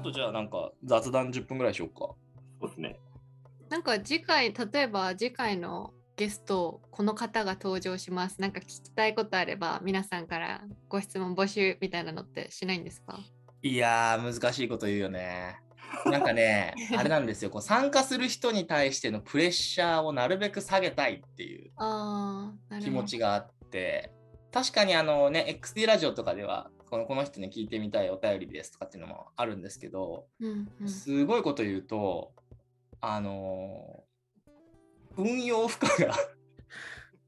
あとじゃあなんか雑談10分ぐらいしようか。そうですね。なんか次回例えば次回のゲストこの方が登場しますなんか聞きたいことあれば皆さんからご質問募集みたいなのってしないんですか？いやー難しいこと言うよね。なんかね あれなんですよこう参加する人に対してのプレッシャーをなるべく下げたいっていう気持ちがあって確かにあのね XD ラジオとかではこのこの人に聞いてみたいお便りですとかっていうのもあるんですけどうんうん、すごいこと言うとあのー運用負荷が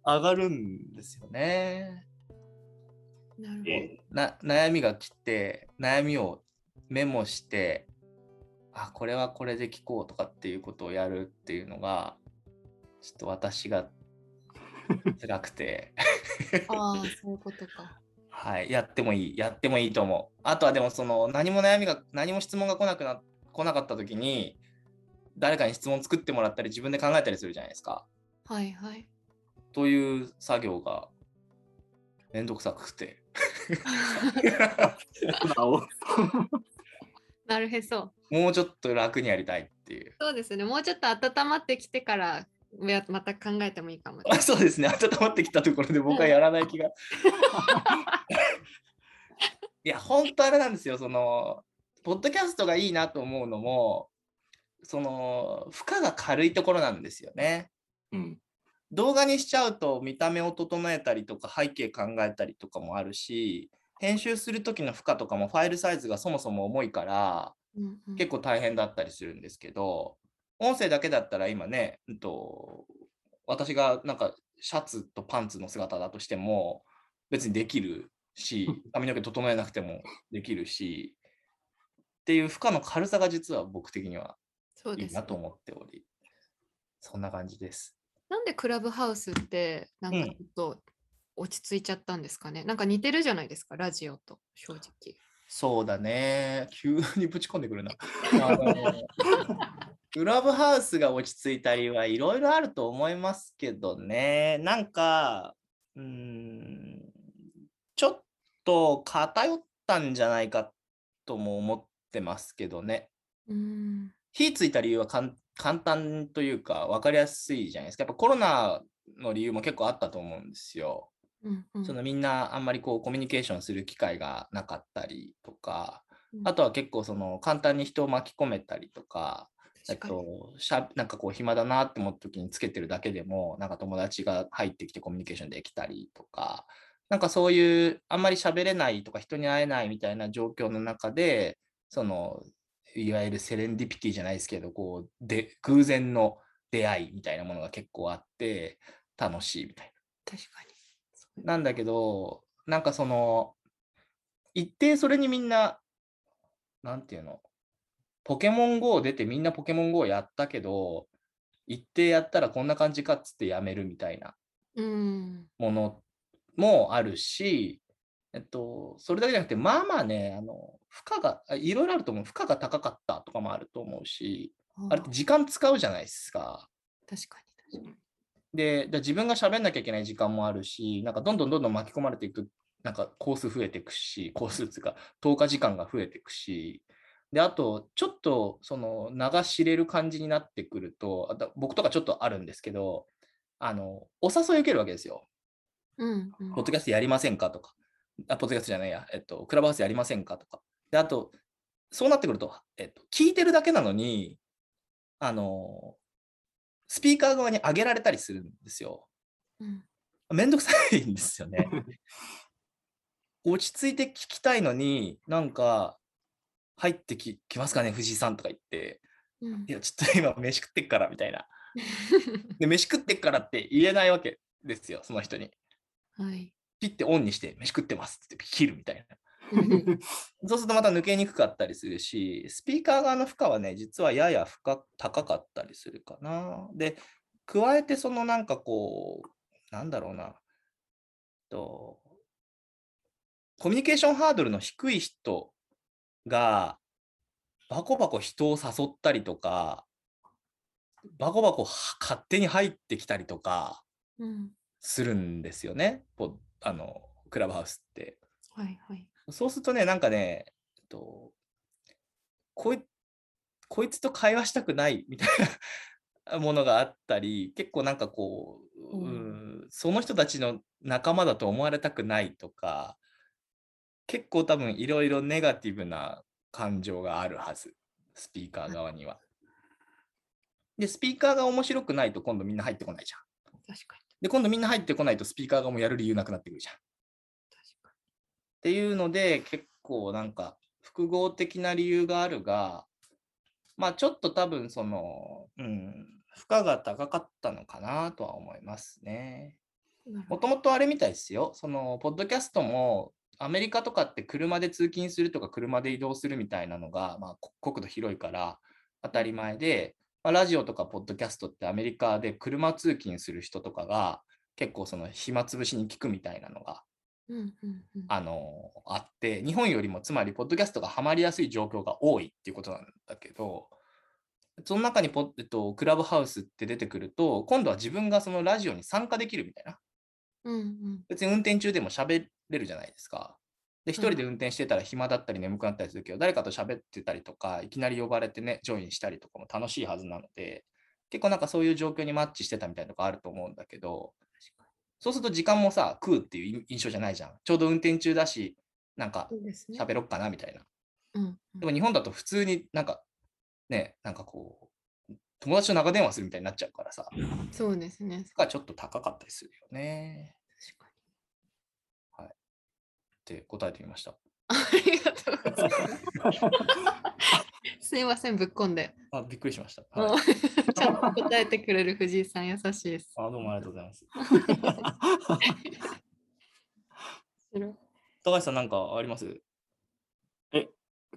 上がるんですよね。なるほど。悩みが来て悩みをメモしてあこれはこれで聞こうとかっていうことをやるっていうのがちょっと私が辛くて。ああそういうことかはいやってもいいやってもいいと思う。あとはでもその何も悩みが何も質問が来なくな来なかった時に誰かに質問作ってもらったり自分で考えたりするじゃないですか。はいはい。という作業がめんどくさくて。青 なるへそ。もうちょっと楽にやりたいっていう。そうですね。もうちょっと温まってきてからや また考えてもいいかもあそうですね、温まってきたところで僕はやらない気が。いや、本当あれなんですよ、その、ポッドキャストがいいなと思うのも、その、負荷が軽いところなんですよね。うん。動画にしちゃうと見た目を整えたりとか背景考えたりとかもあるし、編集する時の負荷とかもファイルサイズがそもそも重いから、うんうん結構大変だったりするんですけど、音声だけだったら今ね、うんと、私がなんかシャツとパンツの姿だとしても別にできるし、髪の毛整えなくてもできるし、っていう負荷の軽さが実は僕的にはいいなと思っており、そんな感じです。なんでクラブハウスってなんかうんちょっと落ち着いちゃったんですかね、なんか似てるじゃないですかラジオと正直そうだね。急にぶち込んでくるな。クラブハウスが落ち着いたりはいろいろあると思いますけどね。なんか、うーん、ちょっと偏ったんじゃないかとも思ってますけどね。うん火ついた理由はかん簡単というか分かりやすいじゃないですか。やっぱコロナの理由も結構あったと思うんですよ。うんうんそのみんなあんまりこうコミュニケーションする機会がなかったりとか、うんあとは結構その簡単に人を巻き込めたりとか、えっと、しゃなんかこう暇だなって思った時につけてるだけでも、なんか友達が入ってきてコミュニケーションできたりとか、なんかそういうあんまり喋れないとか人に会えないみたいな状況の中で、そのいわゆるセレンディピティじゃないですけど、こうで偶然の出会いみたいなものが結構あって楽しいみたいな。確かに。なんだけど、なんかその、一定それにみんな、なんていうの、ポケモン GO 出てみんなポケモン GO やったけど、一定やったらこんな感じかっつってやめるみたいなうんものもあるし、えっと、それだけじゃなくて、まあまあね、あの、負荷が、あいろいろあると思う。負荷が高かったとかもあると思うし、あれって時間使うじゃないですか。確かに確かにで、で自分が喋んなきゃいけない時間もあるし、なんかどんどんどんどん巻き込まれていく、なんかコース増えていくし、コースっていうか、投下時間が増えていくし、で、あと、ちょっと、その、流し入れる感じになってくると、あと僕とかちょっとあるんですけど、あの、お誘い受けるわけですよ。うんうんポッドキャストやりませんか？とか、あ、ポッドキャストじゃないや、えっと、クラブハウスやりませんか？とか。で、あと、そうなってくると、えっと、聞いてるだけなのに、あの、スピーカー側に上げられたりするんですよ。うんめんどくさいんですよね。落ち着いて聞きたいのに、なんか、入ってききますかね、藤井さんとか言って、うんいや、ちょっと今、飯食ってっから、みたいな。で、飯食ってっからって言えないわけですよ、その人に。はいピッてオンにして、飯食ってますって切るみたいな。うん そうするとまた抜けにくかったりするし、スピーカー側の負荷はね、実はやや負荷高かったりするかな。で、加えてそのなんかこう、なんだろうな、とコミュニケーションハードルの低い人が、バコバコ人を誘ったりとか、バコバコは勝手に入ってきたりとかうん。するんですよね、ポあのクラブハウスって。はいはい。そうするとね、なんかね、えっと、こいこいつと会話したくないみたいな ものがあったり、結構なんかこう、う。んうんその人たちの仲間だと思われたくないとか、結構多分いろいろネガティブな感情があるはず、スピーカー側には。で、スピーカーが面白くないと今度みんな入ってこないじゃん。確かに。で、今度みんな入ってこないとスピーカーがもうやる理由なくなってくるじゃん。っ確かていうので、結構なんか複合的な理由があるが、まあちょっと多分その、うん、負荷が高かったのかなとは思いますね。もともとあれみたいですよ。その、ポッドキャストも、アメリカとかって車で通勤するとか車で移動するみたいなのが、まあ、こ国土広いから当たり前で、まあ、ラジオとかポッドキャストってアメリカで車通勤する人とかが結構その暇つぶしに聞くみたいなのがうんうんうん。あのあって、日本よりもつまりポッドキャストがハマりやすい状況が多いっていうことなんだけど、その中にポッ、えっと、クラブハウスって出てくると、今度は自分がそのラジオに参加できるみたいな。うんうん。別に運転中でも喋れるじゃないですか。で、一人で運転してたら暇だったり眠くなったりするけど、誰かと喋ってたりとか、いきなり呼ばれてね、ジョインしたりとかも楽しいはずなので、結構なんかそういう状況にマッチしてたみたいなとこあると思うんだけど、そうすると時間もさ、食うっていう印象じゃないじゃん。ちょうど運転中だし、なんか。喋ろっかなみたいな。うんうんでも日本だと普通になんか、ね、なんかこう、友達と長電話するみたいになっちゃうからさ、そうですね。がちょっと高かったりするよね。確かって答えてみました。に。ありがとうございます。すいません、ぶっこんで。あ、びっくりしました。はい、ちゃんと答えてくれる藤井さん、優しいです。あどうもありがとうございます。白高橋さんなんかあります？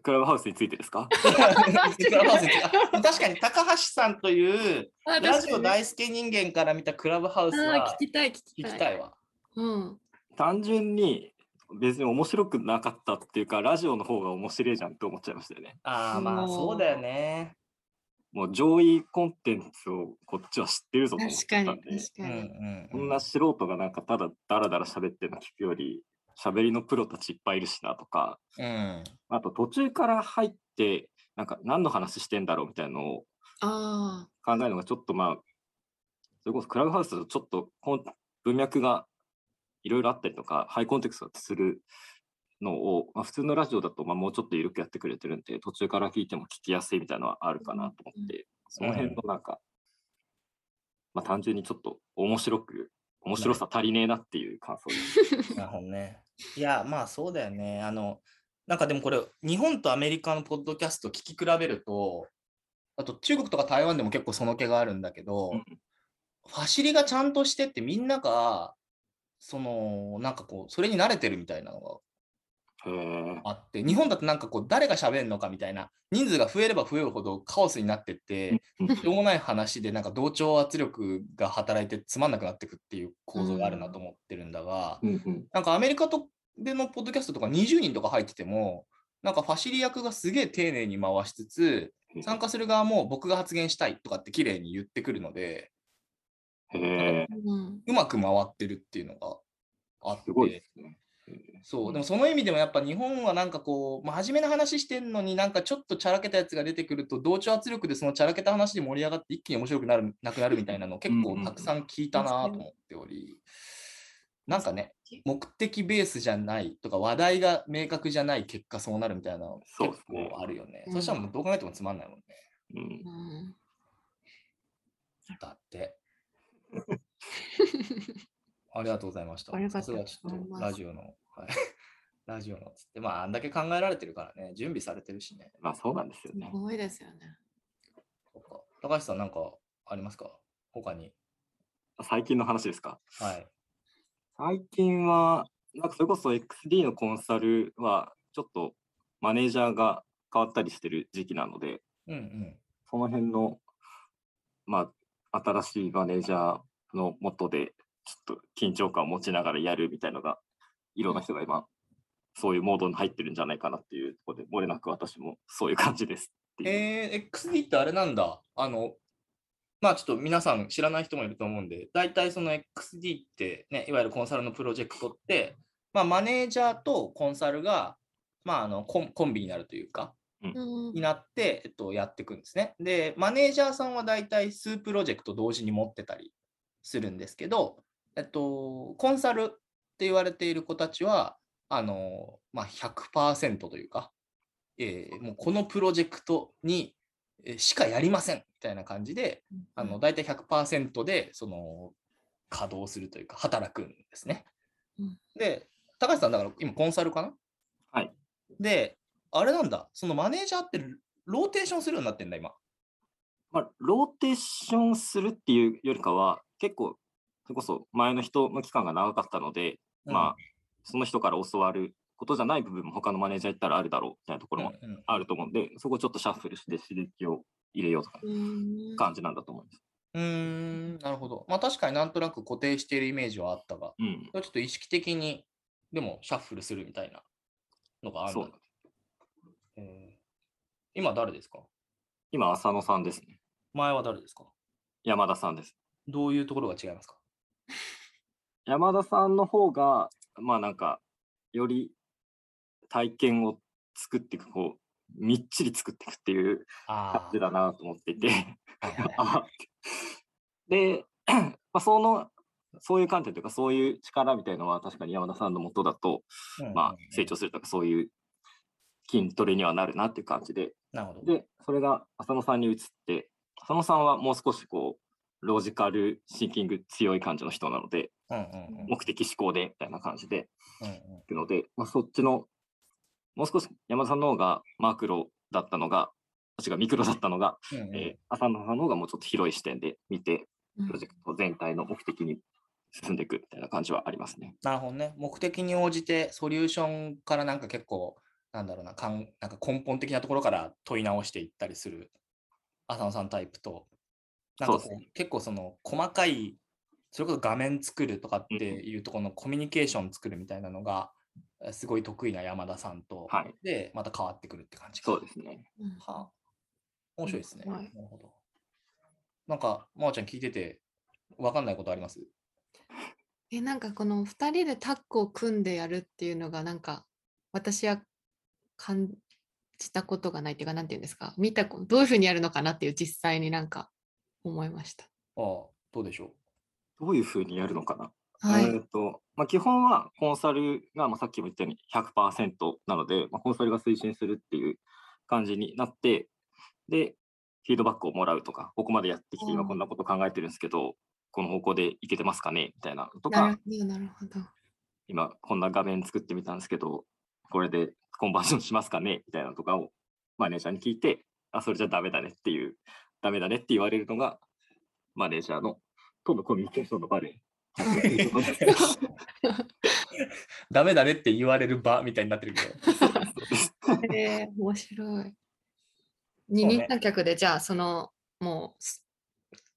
クラブハウスについてですか？クラブハウスについてあ確かに高橋さんというあラジオ大好き人間から見たクラブハウスは聞きたい、聞きたい。聞きたいわ。うん。単純に別に面白くなかったっていうか、ラジオの方が面白いじゃんって思っちゃいましたよね。ああ、まあそうだよね。もう上位コンテンツをこっちは知ってるぞと思っ確かに、たんで。こんな素人がなんかただダラダラ喋ってるの聞くより、喋りのプロたちいっぱいいるしなとか、うん。あと途中から入って、なんか何の話してんだろうみたいなのをあ考えるのがちょっとまあ、それこそクラブハウスだとちょっとこん文脈がいろいろあったりとか、ハイコンテクストするのを、まあ、普通のラジオだとまあもうちょっと緩くやってくれてるんで、途中から聞いても聞きやすいみたいなのはあるかなと思って、その辺のなんか、まあ単純にちょっと面白く、面白さ足りねえなっていう感想です。なるほどね。いや、まあそうだよね。あの、なんかでもこれ、日本とアメリカのポッドキャスト聞き比べると、あと中国とか台湾でも結構その気があるんだけど、うんファシリがちゃんとしてってみんなが、その、なんかこう、それに慣れてるみたいなのが。あって、日本だとなんかこう、誰が喋るのかみたいな、人数が増えれば増えるほどカオスになってって、うんしょうもない話でなんか同調圧力が働いてつまんなくなってくっていう構造があるなと思ってるんだが、なんかアメリカとでのポッドキャストとか20人とか入ってても、なんかファシリ役がすげえ丁寧に回しつつ、参加する側も僕が発言したいとかって綺麗に言ってくるので、へえ。うまく回ってるっていうのがあって、すごいですね。そう、でもその意味でもやっぱ日本はなんかこう、真面目な話してんのになんかちょっとチャラけたやつが出てくると、同調圧力でそのチャラけた話で盛り上がって一気に面白くなるなくなるみたいなの結構たくさん聞いたなと思っており、なんかね、目的ベースじゃないとか話題が明確じゃない結果そうなるみたいなの結構あるよね。うんそしたらもうどう考えてもつまんないもんね。うんうんだって。ありがとうございました。ありがとうさすがちょっとございますラジオの、はい、ラジオのつって、まあ、あんだけ考えられてるからね、準備されてるしね。まあそうなんですよね。すごいですよね。そっか高橋さん、なんかありますか？他に。最近の話ですか？はい。最近は、なんかそれこそ XD のコンサルは、ちょっとマネージャーが変わったりしてる時期なので、うんうん。その辺の、まあ、新しいマネージャーのもとで、ちょっと緊張感を持ちながらやるみたいのが、いろんな人が今、そういうモードに入ってるんじゃないかなっていうところで、漏れなく私もそういう感じです。えー、XD ってあれなんだ。あの、まあちょっと皆さん知らない人もいると思うんで、大体その XD ってね、いわゆるコンサルのプロジェクトって、まあマネージャーとコンサルが、まああのコンビになるというか、になって、えっと、やっていくんですね。で、マネージャーさんは大体数プロジェクト同時に持ってたりするんですけど、えっと、コンサルって言われている子たちは、あの、まあ、100%というか、えーもうこのプロジェクトにえーしかやりませんみたいな感じで、あの大体100%でその稼働するというか、働くんですね。うんで、高橋さん、だから今コンサルかな？はい。で、あれなんだ、そのマネージャーってローテーションするようになってんだ、今。まあ、ローテーションするっていうよりかは、結構、それこそ前の人の期間が長かったので、まあ、その人から教わることじゃない部分も他のマネージャー行ったらあるだろうみたいなとこうん、ろもうんうんあると思うんで、そこをちょっとシャッフルして刺激を入れようとかうん感じなんだと思います。うーん、なるほど。まあ確かになんとなく固定しているイメージはあったが、うん。ちょっと意識的にでもシャッフルするみたいなのがあるんだそう。えー今誰ですか？今、浅野さんですね。前は誰ですか？山田さんです。どういうところが違いますか？山田さんの方が、まあなんか、より体験を作っていく、こう、みっちり作っていくっていう感あじだなと思っていて、で、まあ、その、そういう観点というか、そういう力みたいのは確かに山田さんのもとだと、まあ、成長するとか、そういう筋トレにはなるなっていう感じで、なるほど。で、それが浅野さんに移って、浅野さんはもう少しこう、ロジカルシンキング強い感じの人なので、うんうんうん目的思考でみたいな感じでうんうんいくので、まあ、そっちの、もう少し山田さんの方がマクロだったのが、違う、ミクロだったのが、うんうんえー浅野さんの方がもうちょっと広い視点で見て、うんプロジェクト全体の目的に進んでいくみたいな感じはありますね。なるほどね。目的に応じてソリューションからなんか結構、なんだろうな、かんなんか根本的なところから問い直していったりする浅野さんタイプと、なんかこうそうです結構その細かい、それこそ画面作るとかっていうところのコミュニケーション作るみたいなのが、えすごい得意な山田さんと、はいで、また変わってくるって感じか。そうですね。うんはあ、面白いですね。はいなるほど。なんか、まおちゃん聞いてて、わかんないことあります？えなんかこの2人でタッグを組んでやるっていうのがなんか私は感じたことがないっていうかなんていうんですか見たこどういうふうにやるのかなっていう実際になんか思いました。ああ、どうでしょどういうふうにやるのかな？はい。えーとまあ、基本はコンサルが、まあ、さっきも言ったように100%なので、まあ、コンサルが推進するっていう感じになって、で、フィードバックをもらうとか、ここまでやってきて、うん今こんなこと考えてるんですけど、この方向でいけてますかね？みたいなのとかなる、ほどなるほど。今こんな画面作ってみたんですけど、これでコンバージョンしますかね？みたいなのとかをマネージャーに聞いて、あ、それじゃダメだねっていう、ダメだねって言われるのが、マネージャーのとのコミュニケーションの場で。ダメだねって言われる場みたいになってるけど。えー、面白い。二ね人三脚でじゃあそのもうす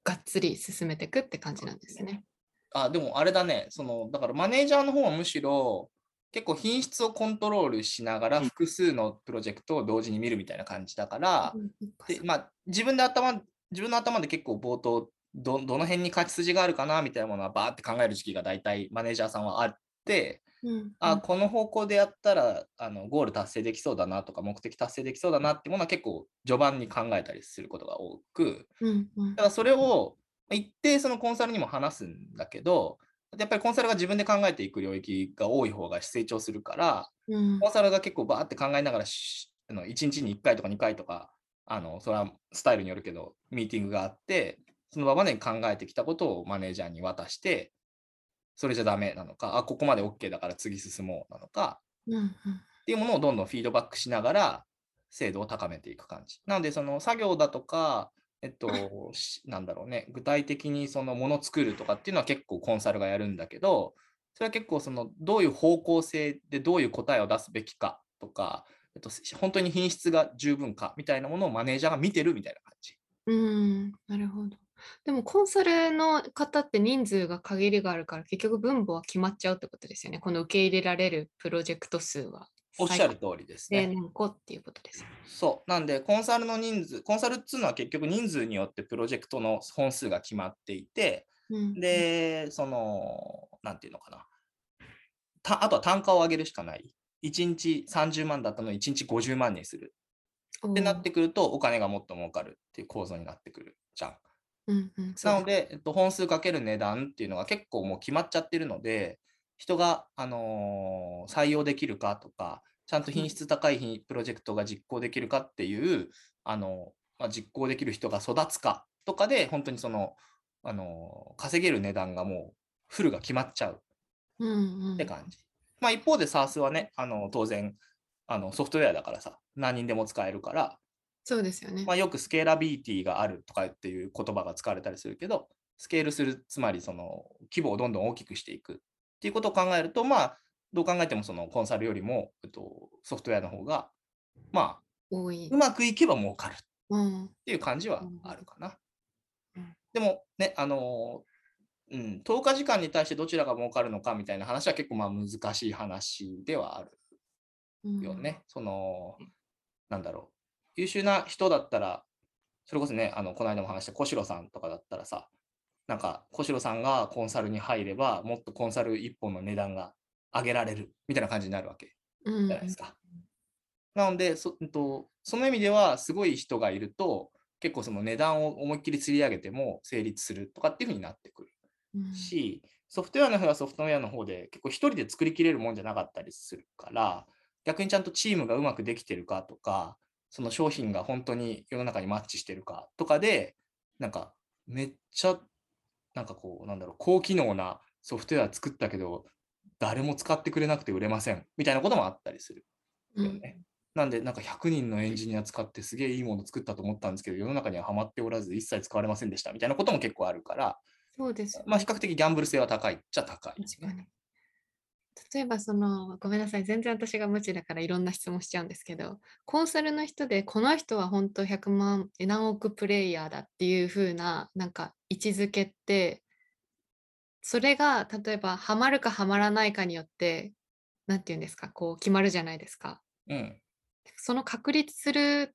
がっつり進めていくって感じなんですね。あ、でもあれだね、その、だからマネージャーの方はむしろ、結構品質をコントロールしながらうん。複数のプロジェクトを同時に見るみたいな感じだから、でまあ、自分で頭、自分の頭で結構冒頭ど、どの辺に勝ち筋があるかなみたいなものはバーって考える時期が大体マネージャーさんはあって、うんあ、うん。この方向でやったらあのゴール達成できそうだなとか、目的達成できそうだなってものは結構序盤に考えたりすることが多く、うんうん。だからそれを一定そのコンサルにも話すんだけど、やっぱりコンサルが自分で考えていく領域が多い方が成長するから、うんコンサルが結構バーって考えながらしあの1日に1回とか2回とか、あのそれはスタイルによるけど、ミーティングがあって、その場までに考えてきたことをマネージャーに渡して、それじゃダメなのか、あ、ここまで OK だから次進もうなのか、うんうんっていうものをどんどんフィードバックしながら精度を高めていく感じ。なので、その作業だとか、えっと、なんだろうね、具体的にそのもの作るとかっていうのは結構コンサルがやるんだけど、それは結構そのどういう方向性でどういう答えを出すべきかとか、えっと、本当に品質が十分かみたいなものをマネージャーが見てるみたいな感じ。うんなるほど。でもコンサルの方って人数が限りがあるから結局分母は決まっちゃうってことですよね。この受け入れられるプロジェクト数は。おっしゃる通りですね。最低何個っていうことです。そう。なんで、コンサルの人数、コンサルっていうのは結局人数によってプロジェクトの本数が決まっていて、うん、で、その、なんていうのかな。たあとは単価を上げるしかない。1日30万だったのを1日50万にする。ってなってくると、お金がもっと儲かるっていう構造になってくるじゃん。うんうん、なので、えっと、本数かける値段っていうのが結構もう決まっちゃってるので、人が、あのー採用できるかとか、ちゃんと品質高い品プロジェクトが実行できるかっていう、あのまあ、実行できる人が育つかとかで、本当にその、あのー稼げる値段がもうフルが決まっちゃううんうんって感じ。まあ、一方で SARS はね、あの当然あのソフトウェアだからさ、何人でも使えるから、そうですよね。まあ、よくスケーラビリティがあるとかっていう言葉が使われたりするけど、スケールする、つまりその規模をどんどん大きくしていくっていうことを考えると、まあ、どう考えてもそのコンサルよりも、えっと、ソフトウェアの方が、まあ、多い。うまくいけば儲かるっうん。ていう感じはあるかなうん。でもね、あのうん、10日時間に対してどちらが儲かるのかみたいな話は結構まあ難しい話ではあるうんよね。その、なんだろう。優秀な人だったら、それこそね、あの、この間も話した小城さんとかだったらさ、なんか小城さんがコンサルに入れば、もっとコンサル1本の値段が上げられるみたいな感じになるわけ。うん。じゃないですか。なのでそ、うんと、その意味では、すごい人がいると、結構その値段を思いっきり釣り上げても成立するとかっていうふうになってくる。うん。し、ソフトウェアの方はソフトウェアの方で結構一人で作りきれるもんじゃなかったりするから、逆にちゃんとチームがうまくできてるかとか、その商品が本当に世の中にマッチしてるかとかで、なんかめっちゃ、なんかこう、なんだろう、高機能なソフトウェア作ったけど、誰も使ってくれなくて売れませんみたいなこともあったりするうん。なんで、なんか100人のエンジニア使ってすげえいいもの作ったと思ったんですけど、世の中にはハマっておらず一切使われませんでしたみたいなことも結構あるから、そうですよね。まあ比較的ギャンブル性は高いっちゃ高い。例えばそのごめんなさい全然私が無知だからいろんな質問しちゃうんですけどコンサルの人でこの人は本当100万え何億プレイヤーだっていう風ななんか位置づけってそれが例えばハマるかハマらないかによってなんて言うんですかこう決まるじゃないですか。うん。その確立するっ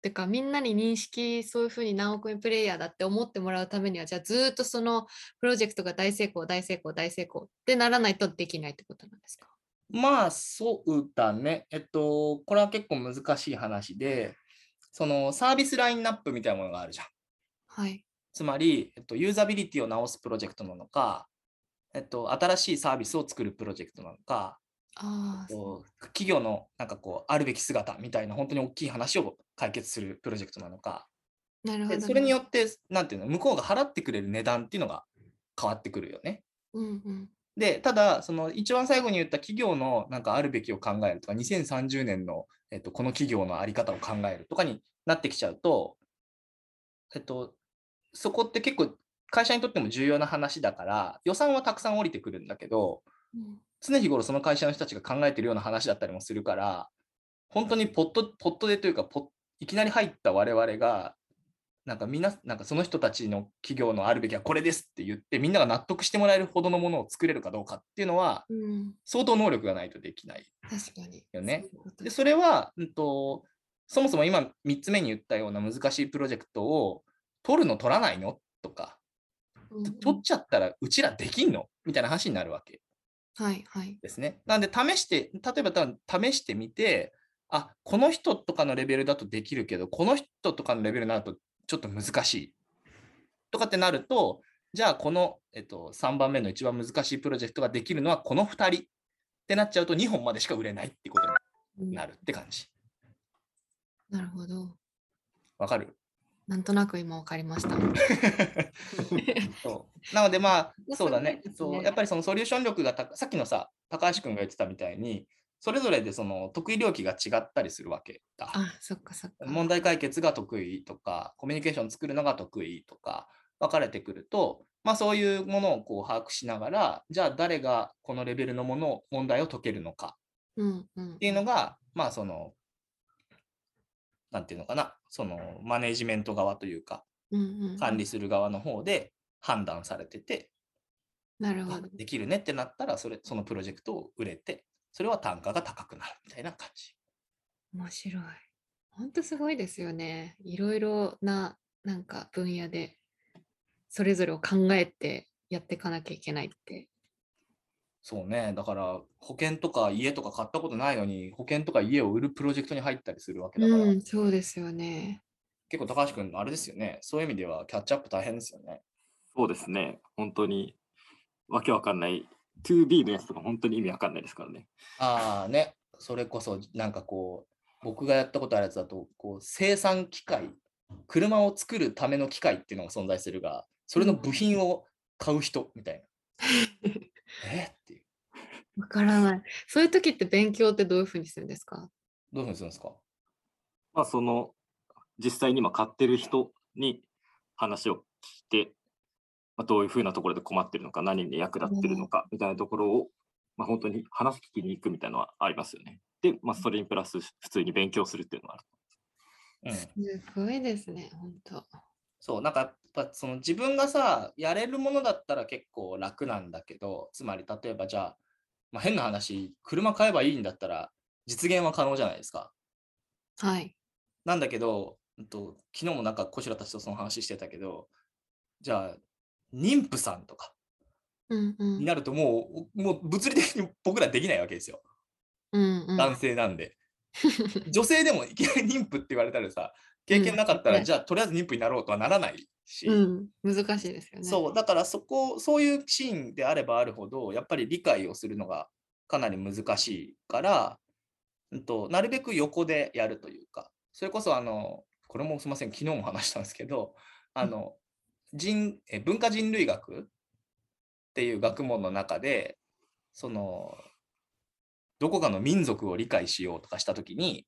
ていうかみんなに認識そういうふうに何億円プレイヤーだって思ってもらうためにはじゃあずーっとそのプロジェクトが大成功大成功大成功ってならないとできないってことなんですか？まあそうだね。えっと、これは結構難しい話で、そのサービスラインナップみたいなものがあるじゃん。はい。つまり、えっと、ユーザビリティを直すプロジェクトなのか、えっと、新しいサービスを作るプロジェクトなのか、あ企業のなんかこうあるべき姿みたいな本当に大きい話を解決するプロジェクトなのか、なるほど、ね。でそれによって、なんていうの、向こうが払ってくれる値段っていうのが変わってくるよね。うんうん。で、ただ、その一番最後に言った企業のなんかあるべきを考えるとか、2030年の、えっと、この企業のあり方を考えるとかになってきちゃうと、えっと、そこって結構会社にとっても重要な話だから、予算はたくさん降りてくるんだけど、うん。常日頃その会社の人たちが考えてるような話だったりもするから、本当にポットポットでというかいきなり入った我々が、なんかみんな、なんかその人たちの企業のあるべきはこれですって言って、みんなが納得してもらえるほどのものを作れるかどうかっていうのは、うん、相当能力がないとできない。よね。そで、それは、うんと、そもそも今3つ目に言ったような難しいプロジェクトを取るの取らないの？とか、うんうん取っちゃったらうちらできんの？みたいな話になるわけ。はいはい。ですね。なので、試して、例えば多分試してみて、あこの人とかのレベルだとできるけど、この人とかのレベルになるとちょっと難しい。とかってなると、じゃあこの、えっと、3番目の一番難しいプロジェクトができるのはこの2人ってなっちゃうと2本までしか売れないってことうんになるって感じ。なるほど。わかる？なんとなく今わかりました。そうなのでまあ やそうだねねそうやっぱりそのソリューション力が高さっきのさ高橋君が言ってたみたいにそれぞれでその得意領域が違ったりするわけだ。あ、そっかそっか。問題解決が得意とかコミュニケーション作るのが得意とか分かれてくると、まあ、そういうものをこう把握しながらじゃあ誰がこのレベルのものを問題を解けるのか。っていうのがまあそのなんていうのかなそのマネジメント側というか管理する側の方で判断されてて、あなるほど。できるねってなったらそれそのプロジェクトを売れてそれは単価が高くなるみたいな感じ。面白い。本当すごいですよね。いろいろななんか分野でそれぞれを考えてやっていかなきゃいけないってそうね、だから保険とか家とか買ったことないのに、保険とか家を売るプロジェクトに入ったりするわけだから、うん、そうですよね。結構高橋君、あれですよね、そういう意味ではキャッチアップ大変ですよね。そうですね。本当にわけわかんない 2B のやつとか本当に意味わかんないですからね。ああね、それこそなんかこう、僕がやったことあるやつだと、こう生産機械、車を作るための機械っていうのが存在するが、それの部品を買う人みたいな。え？っていう。わからない。そういう時って勉強ってどういうふうにするんですか？どういうふうにするんですか？まあその実際に今買ってる人に話を聞いて、まあ、どういうふうなところで困ってるのか、何に役立ってるのかみたいなところを、まあ、本当に話聞きに行くみたいなのはありますよね。で、まあ、それにプラス普通に勉強するっていうのはある。うん。すごいですね、本当。そう、なんかやっぱその自分がさ、やれるものだったら結構楽なんだけど、つまり例えばじゃあ、まあ、変な話、車買えばいいんだったら実現は可能じゃないですか。はい。なんだけど、うんと、昨日もなんかこちらたちとその話してたけど、じゃあ、妊婦さんとかうんうん。になるともう、もう物理的に僕らできないわけですよ。うんうん、男性なんで。女性でもいきなり妊婦って言われたらさ、経験なかったら、うんじゃあとりあえず妊婦になろうとはならないし、うん、難しいですよね。そう、だからそこ、そういうシーンであればあるほど、やっぱり理解をするのがかなり難しいから、うんと、なるべく横でやるというか、それこそあの、これもすみません、昨日も話したんですけど、あの、人え文化人類学っていう学問の中で、その、どこかの民族を理解しようとかしたときに、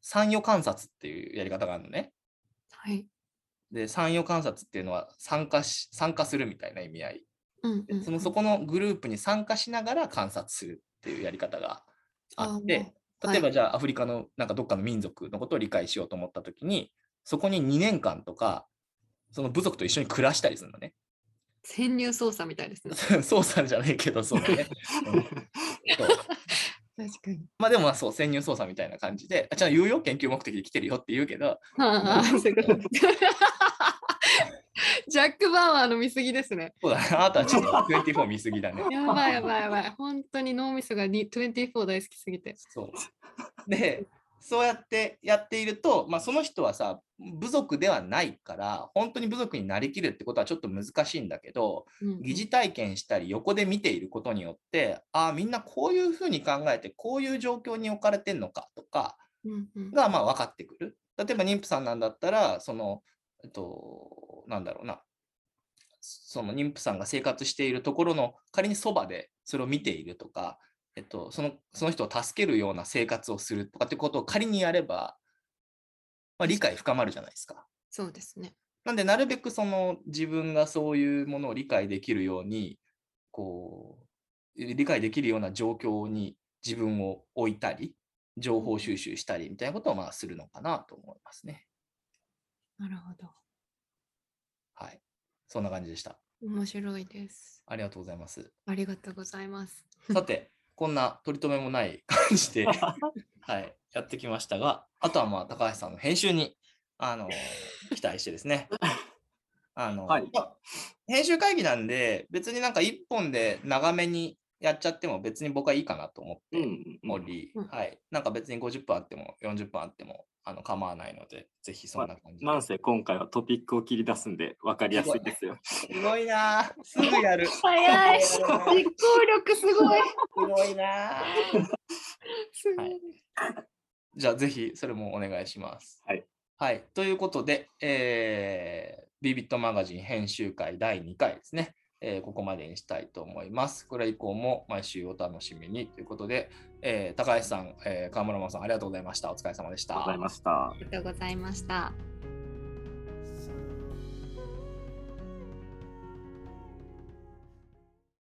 参与観察っていうやり方があるのね。はい。で、参与観察っていうのは参加し、参加するみたいな意味合い。うんうん、そのそこのグループに参加しながら観察するっていうやり方があって、例えばじゃあアフリカのなんかどっかの民族のことを理解しようと思ったときに、そこに2年間とか、その部族と一緒に暮らしたりするのね。潜入捜査みたいですね。そうさんじゃねえけど、そうだね。うん そう確かに。まあでもまあそう、潜入捜査みたいな感じで、あちゃんと言うよ、研究目的で来てるよって言うけど、ああ。ジャック・バウアーの見過ぎですね。そうだね、あなたはちょっと24見すぎだね。やばいやばいやばい。本当に脳みそがに24大好きすぎて。そう。で、そうやってやっていると、まあ、その人はさ、部族ではないから、本当に部族になりきるってことはちょっと難しいんだけど、うんうん。疑似体験したり、横で見ていることによって、ああ、みんなこういうふうに考えて、こういう状況に置かれてんのかとかが、まあ、分かってくる。例えば、妊婦さんなんだったら、その、えっと、なんだろうな、その妊婦さんが生活しているところの仮にそばでそれを見ているとか、えっと、そのその人を助けるような生活をするとかってことを仮にやれば、まあ、理解深まるじゃないですか。そうですね。なんで、なるべくその自分がそういうものを理解できるように、こう、理解できるような状況に自分を置いたり、情報収集したりみたいなことをまあするのかなと思いますね。なるほど。はい。そんな感じでした。面白いです。ありがとうございます。ありがとうございます。さて、こんな取り留めもない感じで、はい、やってきましたが、あとはまあ高橋さんの編集にあの 期待してですね。あのはい。まあ編集会議なんで、別になんか1本で長めにやっちゃっても別に僕はいいかなと思っうてんおり、うん。はい、なんか別に50分あっても40分あってもあの構わないので、ぜひそんな感じで。なんせ今回はトピックを切り出すんで分かりやすいですよ。すごいなぁすぐやる。す早い実行力すごいごいなぁすごい、はいじゃあぜひそれもお願いします。はい。はい。ということで、えー、ビビットマガジン編集会第2回ですね。えーここまでにしたいと思います。これ以降も毎週お楽しみにということで、えー高橋さん、えー、川村真さん、ありがとうございました。お疲れ様でした。ありがとうございましたあ。りがとうございました。